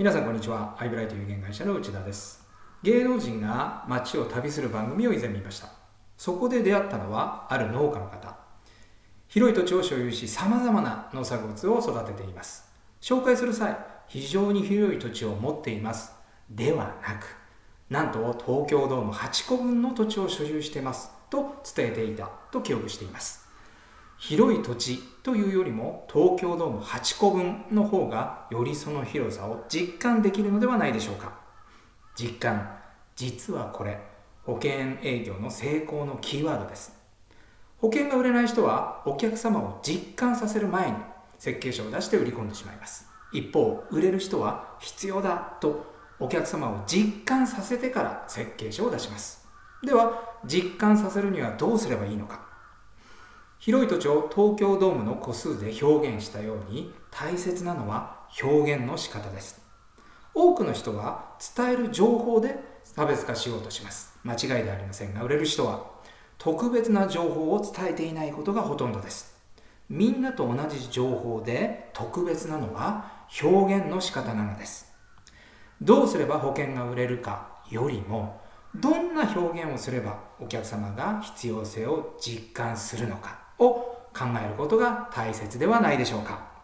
皆さんこんにちは。アイブライト有限会社の内田です。芸能人が街を旅する番組を以前見ました。そこで出会ったのはある農家の方。広い土地を所有し様々な農作物を育てています。紹介する際非常に広い土地を持っています。ではなくなんと東京ドーム8個分の土地を所有しています。と伝えていた。と記憶しています。広い土地というよりも東京ドーム8個分の方がよりその広さを実感できるのではないでしょうか。実感実はこれ保険営業の成功のキーワードです。保険が売れない人はお客様を実感させる前に設計書を出して売り込んでしまいます。一方売れる人は必要だとお客様を実感させてから設計書を出します。では実感させるにはどうすればいいのか。広い土地を東京ドームの個数で表現したように大切なのは表現の仕方です。多くの人は伝える情報で差別化しようとします。間違いではありませんが売れる人は特別な情報を伝えていないことがほとんどです。みんなと同じ情報で特別なのは表現の仕方なのです。どうすれば保険が売れるかよりもどんな表現をすればお客様が必要性を実感するのか。を考えることが大切ではないでしょうか。